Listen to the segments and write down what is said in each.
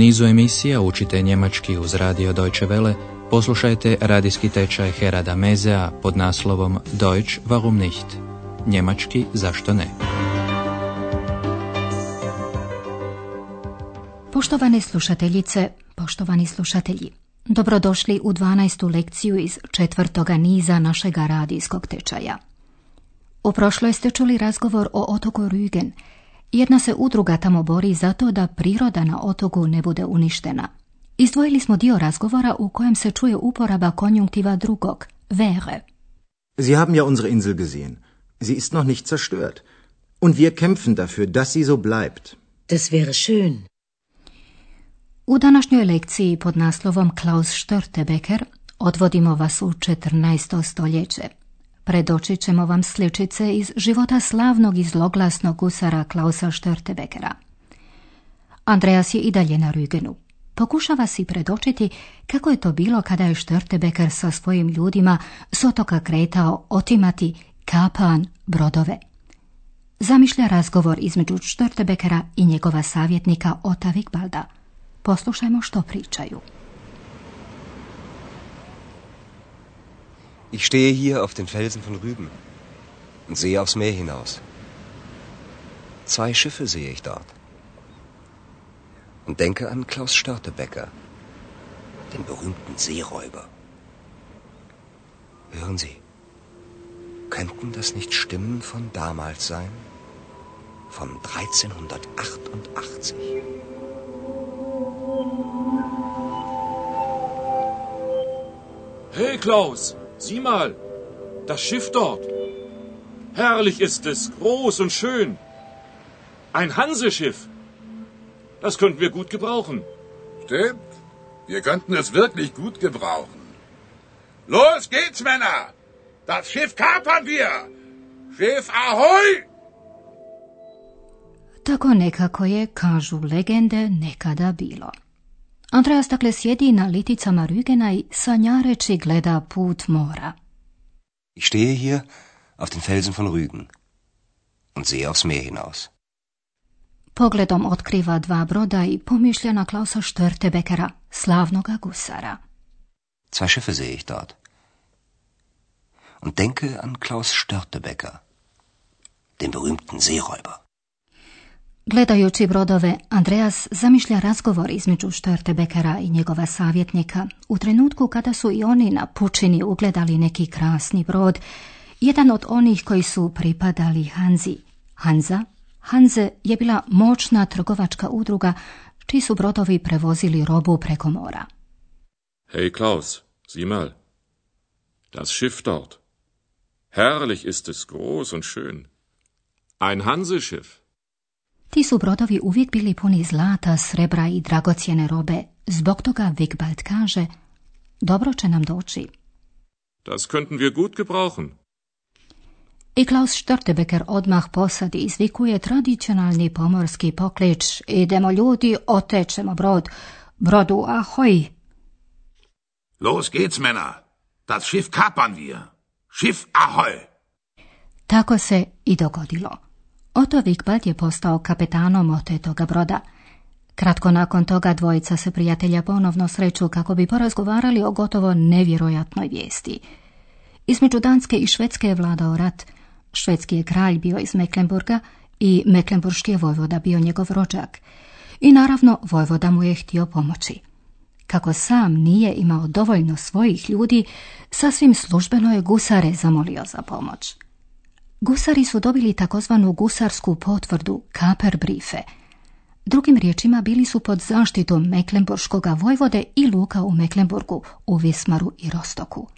nizu emisija učite njemački uz radio Deutsche Welle, poslušajte radijski tečaj Herada Mezea pod naslovom Deutsch warum nicht? Njemački zašto ne? Poštovane slušateljice, poštovani slušatelji, dobrodošli u 12. lekciju iz četvrtoga niza našega radijskog tečaja. U prošloj ste čuli razgovor o otoku Rügen. Jedna se udruga tamo bori za to da priroda na otoku ne bude uništena. Izdvojili smo dio razgovora u kojem se čuje uporaba konjunktiva drugog, wäre. Sie haben ja unsere Insel gesehen. Sie ist noch nicht zerstört. Und wir kämpfen dafür, dass sie so bleibt. Das wäre schön. U današnjoj lekciji pod naslovom Klaus Störtebeker odvodimo vas u 14. stoljeće. Predočit ćemo vam sličice iz života slavnog i zloglasnog gusara Klausa Störtebekera. Andreas je i dalje na Rügenu. Pokušava si predočiti kako je to bilo kada je Störtebeker sa svojim ljudima s otoka kretao otimati kapan brodove. Zamišlja razgovor između Störtebekera i njegova savjetnika Ota Wigbalda. Poslušajmo što pričaju. Ich stehe hier auf den Felsen von Rügen und sehe aufs Meer hinaus. Zwei Schiffe sehe ich dort. Und denke an Klaus Störtebecker, den berühmten Seeräuber. Hören Sie, könnten das nicht Stimmen von damals sein? Von 1388. Hey Klaus, sieh mal, das Schiff dort. Herrlich ist es, groß und schön. Ein Hanseschiff. Das könnten wir gut gebrauchen. Stimmt. Wir könnten es wirklich gut gebrauchen. Los geht's, Männer! Das Schiff kapern wir! Schiff Ahoi! Tako nekako je, kažu legende, nekada bilo. Andreas dakle sjedi na liticama Rügena i sanjareći gleda put mora. Ich stehe hier auf den Felsen von Rügen und sehe aufs Meer hinaus. Pogledom otkriva dva broda i pomišlja na Klausa Störtebekera, slavnoga gusara. Zwei Schiffe sehe ich dort. Und denke an Klaus Störtebecker, den berühmten Seeräuber. Gledajući brodove, Andreas zamišlja razgovor između Störtebekera i njegova savjetnika u trenutku kada su i oni na pučini ugledali neki krasni brod, jedan od onih koji su pripadali Hanzi. Hanza, Hanze je bila moćna trgovačka udruga čiji su brodovi prevozili robu preko mora. Hey Klaus, sieh mal. Das Schiff dort. Herrlich ist es, groß und schön. Ein Hanseschiff. Ti su brodovi uvijek bili puni zlata, srebra i dragocjene robe. Zbog toga Wigbald kaže, dobro će nam doći. Das könnten wir gut gebrauchen. I Klaus Störtebeker odmah posadi izvikuje tradicionalni pomorski poklič. Idemo ljudi, otečemo brod. Brodu ahoj. Los geht's, Männer! Das Schiff kapern wir! Schiff Ahoi! Tako se i dogodilo. Oto Wigbald je postao kapetanom otetoga broda. Kratko nakon toga dvojica se prijatelja ponovno sreću kako bi porazgovarali o gotovo nevjerojatnoj vijesti. Između Danske i Švedske je vladao rat. Švedski je kralj bio iz Mecklenburga i Mecklenburški je vojvoda bio njegov rođak. I naravno vojvoda mu je htio pomoći. Kako sam nije imao dovoljno svojih ljudi, sasvim službeno je gusare zamolio za pomoć. Gusari su dobili takozvanu gusarsku potvrdu Kaperbriefe. Drugim riječima bili su pod zaštitom Mecklenburškoga vojvode i luka u Mecklenburgu, u Vismaru i Rostoku.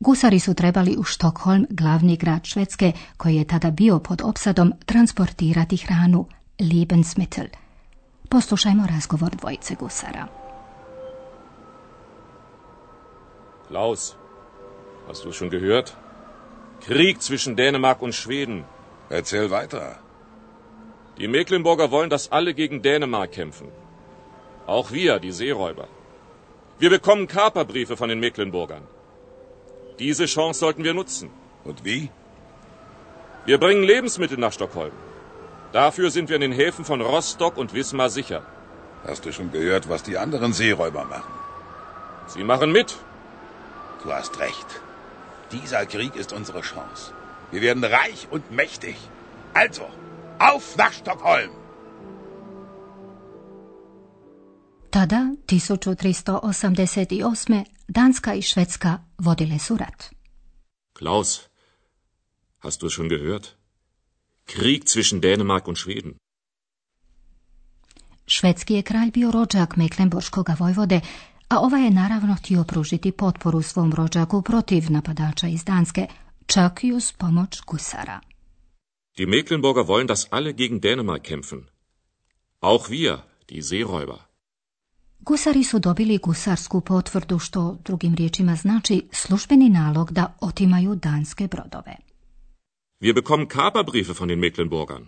Gusari su trebali u Štokholm, glavni grad Švedske, koji je tada bio pod opsadom, transportirati hranu, Lebensmittel. Poslušajmo razgovor dvojice gusara. Klaus, hast du schon gehört? Krieg zwischen Dänemark und Schweden. Erzähl weiter. Die Mecklenburger wollen, dass alle gegen Dänemark kämpfen. Auch wir, die Seeräuber. Wir bekommen Kaperbriefe von den Mecklenburgern. Diese Chance sollten wir nutzen. Und wie? Wir bringen Lebensmittel nach Stockholm. Dafür sind wir in den Häfen von Rostock und Wismar sicher. Hast du schon gehört, was die anderen Seeräuber machen? Sie machen mit. Du hast recht. Dieser Krieg ist unsere Chance. Wir werden reich und mächtig. Also, auf nach Stockholm! Tada, 1388. Danska i Švedska vodile su rat. Klaus, hast du es schon gehört? Krieg zwischen Dänemark und Schweden. Švedski je kralj bio rođak Meklenburškoga vojvode, a ovaj je naravno htio pružiti potporu svom rođaku protiv napadača iz Danske, čak i uz pomoć gusara. Die Mecklenburger wollen, dass alle gegen Dänemark kämpfen. Auch wir, die Seeräuber. Gusari su dobili gusarsku potvrdu, što drugim riječima znači službeni nalog da otimaju danske brodove. Wir bekommen Kaperbriefe von den Mecklenburgern.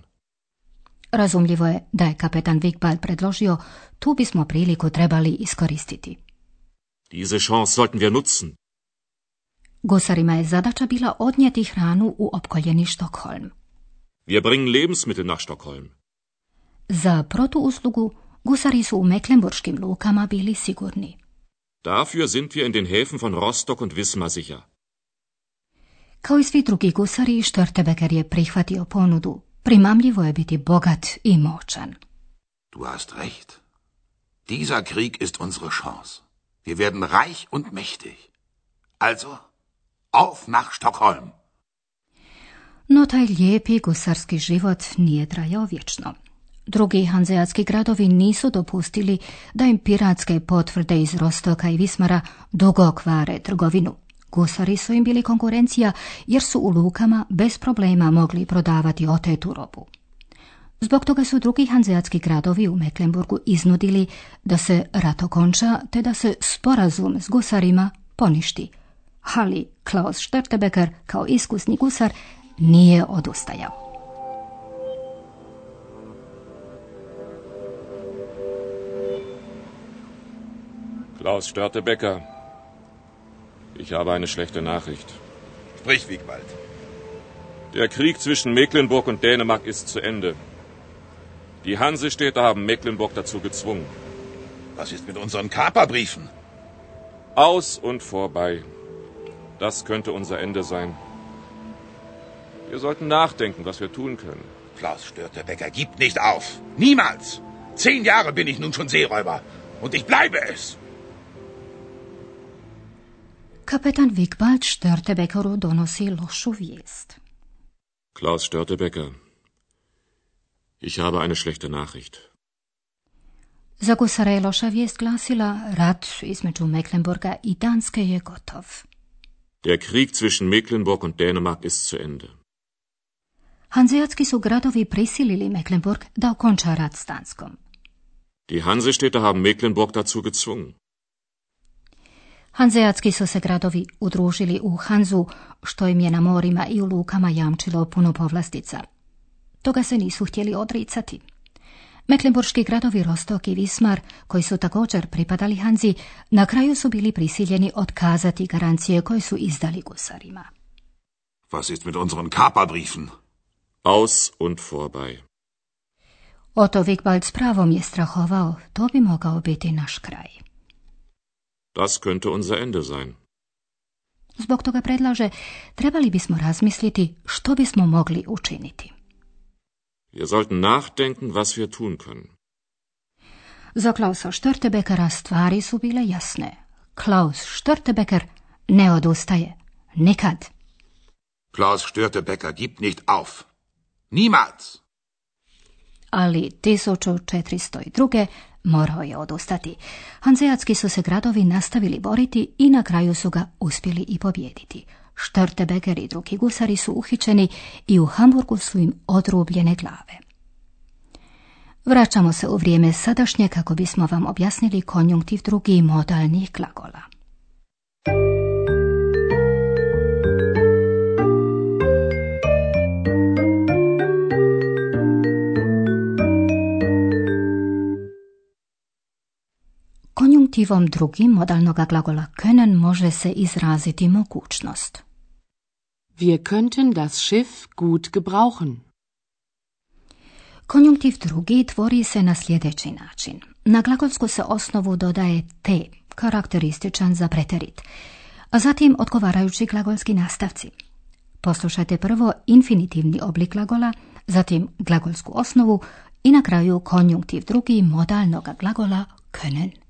Razumljivo je da je kapetan Wigbald predložio tu bismo priliku trebali iskoristiti. Diese Chance sollten wir nutzen. Gusarima je zadaća bila odnijeti hranu u opkoljeni Štokholm. Wir bringen Lebensmittel nach Stockholm. Za protuuslugu gusari su u Mecklenburškim lukama bili sigurni. Dafür sind wir in den Häfen von Rostock und Wismar sicher. Kao i svi drugi gusari, Störtebeker je prihvatio ponudu. Primamljivo je biti bogat i moćan. Du hast recht. Dieser Krieg ist unsere Chance. Wir werden reich und mächtig. Also, auf nach Stockholm! No taj lijepi gusarski život nije trajao vječno. Drugi hanzeatski gradovi nisu dopustili da im piratske potvrde iz Rostoka i Vismara dugo kvare trgovinu. Gusari su im bili konkurencija jer su u lukama bez problema mogli prodavati otetu robu. Zbog toga su drugi hanzeatski gradovi u Mecklenburgu iznudili da se rat okonča te da se sporazum s gusarima poništi. Ali Klaus Störtebeker kao iskusni gusar nije odustajao. Klaus Störtebecker, ich habe eine schlechte Nachricht. Sprich, Wiegwald. Der Krieg zwischen Mecklenburg und Dänemark ist zu Ende. Die Hansestädte haben Mecklenburg dazu gezwungen. Was ist mit unseren Kaperbriefen? Aus und vorbei. Das könnte unser Ende sein. Wir sollten nachdenken, was wir tun können. Klaus Störtebecker gibt nicht auf. Niemals. Zehn Jahre bin ich nun schon Seeräuber. Und ich bleibe es. Kapetan Wigbald Störtebeckeru donosi lošu vijest. Klaus Störtebecker, ich habe eine schlechte Nachricht. Za gusara je loša vijest glasila rat između Mecklenburga i Danske je gotov. Der Krieg zwischen Mecklenburg und Dänemark ist zu Ende. Hanzeatski su gradovi prisilili Mecklenburg da okonča rat s Danskom. Die Hansestädte haben Mecklenburg dazu gezwungen. Hanzeatski su se gradovi udružili u Hanzu, što im je na morima i u lukama jamčilo puno povlastica. Toga se nisu htjeli odricati. Mecklenburški gradovi Rostok i Vismar, koji su također pripadali Hanzi, na kraju su bili prisiljeni otkazati garancije koje su izdali gusarima. Was ist mit unseren Kaperbriefen? Aus und vorbei. Oto Wigbald s pravom je strahovao, to bi mogao biti naš kraj. Das könnte unser Ende sein. Zbog toga predlaže, trebali bismo razmisliti što bismo mogli učiniti. Wir sollten nachdenken, was wir tun können. Za Klausa Störtebekera stvari su bile jasne. Klaus Störtebeker ne odustaje. Nikad. Klaus Störtebecker gibt nicht auf. Niemals! Ali 1402. morao je odustati. Hanzeatski su se gradovi nastavili boriti i na kraju su ga uspjeli i pobijediti. Störtebeker i drugi gusari su uhićeni i u Hamburgu su im odrubljene glave. Vraćamo se u vrijeme sadašnje kako bismo vam objasnili konjunktiv drugi modalnih glagola. Konjunktivom drugim modalnog glagola können može se izraziti mogućnost. Wir könnten das Schiff gut gebrauchen. Konjunktiv drugi tvori se na sljedeći način. Na glagolsku se osnovu dodaje te, karakterističan za preterit, a zatim odgovarajući glagolski nastavci. Poslušajte prvo infinitivni oblik glagola, zatim glagolsku osnovu i na kraju konjunktiv drugi modalnog glagola können.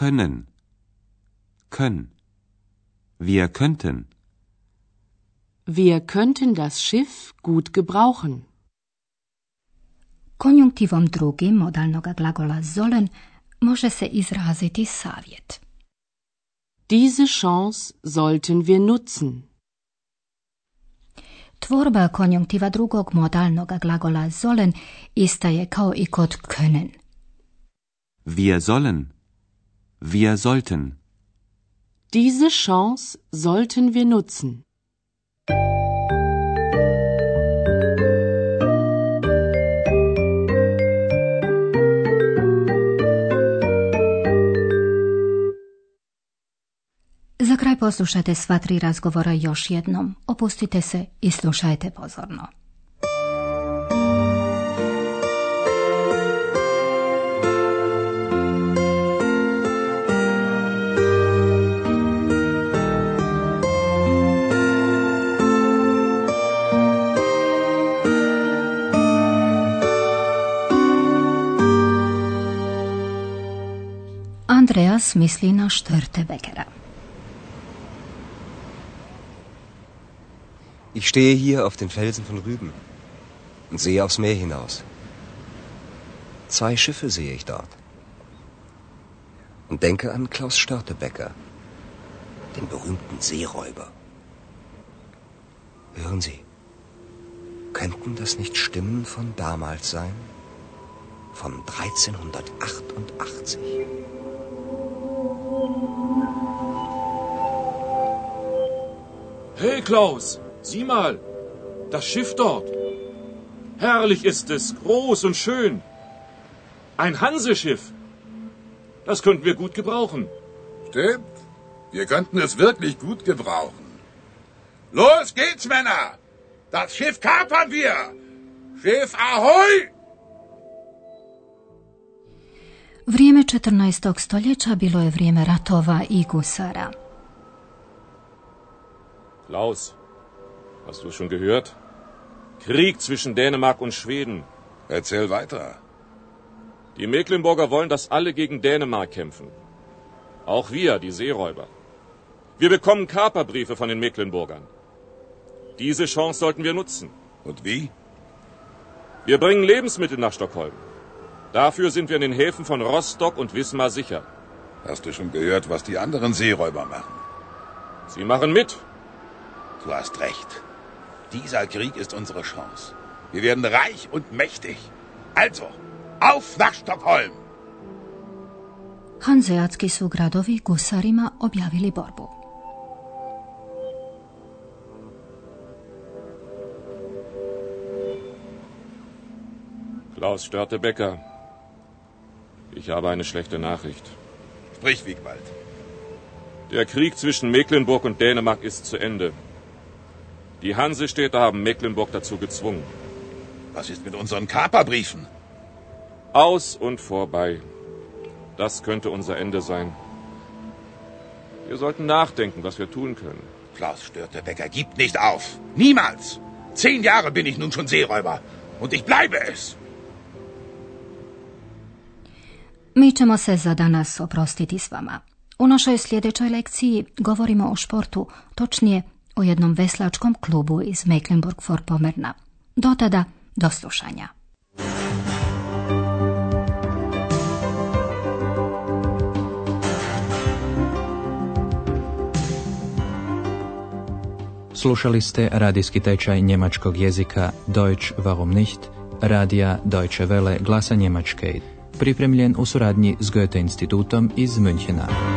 Können. Können. Wir könnten. Wir könnten das Schiff gut gebrauchen. Konjunktivom drugim modalnog glagola sollen može se izraziti savjet. Diese Chance sollten wir nutzen. Tvorba konjunktiva drugog modalnog glagola sollen ista je kao i kod können. Wir sollen. Wir sollten. Diese Chance sollten wir nutzen. Za kraj poslušajte sva tri razgovora još jednom. Opustite se i slušajte pozorno. Andreas misli na Störtebekera. Ich stehe hier auf den Felsen von Rüben und sehe aufs Meer hinaus. Zwei Schiffe sehe ich dort. Und denke an Klaus Störtebecker, den berühmten Seeräuber. Hören Sie, könnten das nicht Stimmen von damals sein? Von 1388. Hey Klaus, sieh mal, das Schiff dort. Herrlich ist es, groß und schön. Ein Hanseschiff. Das könnten wir gut gebrauchen. Stimmt. Wir könnten es wirklich gut gebrauchen. Los geht's, Männer! Das Schiff kapern wir! Schiff Ahoi! Vrijeme 14. stoljeća bilo je vrijeme ratova i gusara. Klaus, hast du schon gehört? Krieg zwischen Dänemark und Schweden. Erzähl weiter. Die Mecklenburger wollen, dass alle gegen Dänemark kämpfen. Auch wir, die Seeräuber. Wir bekommen Kaperbriefe von den Mecklenburgern. Diese Chance sollten wir nutzen. Und wie? Wir bringen Lebensmittel nach Stockholm. Dafür sind wir in den Häfen von Rostock und Wismar sicher. Hast du schon gehört, was die anderen Seeräuber machen? Sie machen mit. Du hast recht. Dieser Krieg ist unsere Chance. Wir werden reich und mächtig. Also, auf nach Stockholm! Hanzeatski su gradovi gusarima objavili borbu. Klaus Störtebecker. Ich habe eine schlechte Nachricht. Sprich, Wiegwald. Der Krieg zwischen Mecklenburg und Dänemark ist zu Ende. Die Hansestädte haben Mecklenburg dazu gezwungen. Was ist mit unseren Kaperbriefen? Aus und vorbei. Das könnte unser Ende sein. Wir sollten nachdenken, was wir tun können. Klaus Störtebecker gibt nicht auf. Niemals. Zehn Jahre bin ich nun schon Seeräuber. Und ich bleibe es. Mi ćemo se za danas oprostiti s vama. U našoj sljedećoj lekciji govorimo o športu, točnije o jednom veslačkom klubu iz Mecklenburg-Vorpommerna. Do tada, do slušanja. Slušali ste radijski tečaj njemačkog jezika Deutsch warum nicht, radija Deutsche Welle glasa Njemačke, pripremljen u suradnji s Goethe institutom iz Münchena.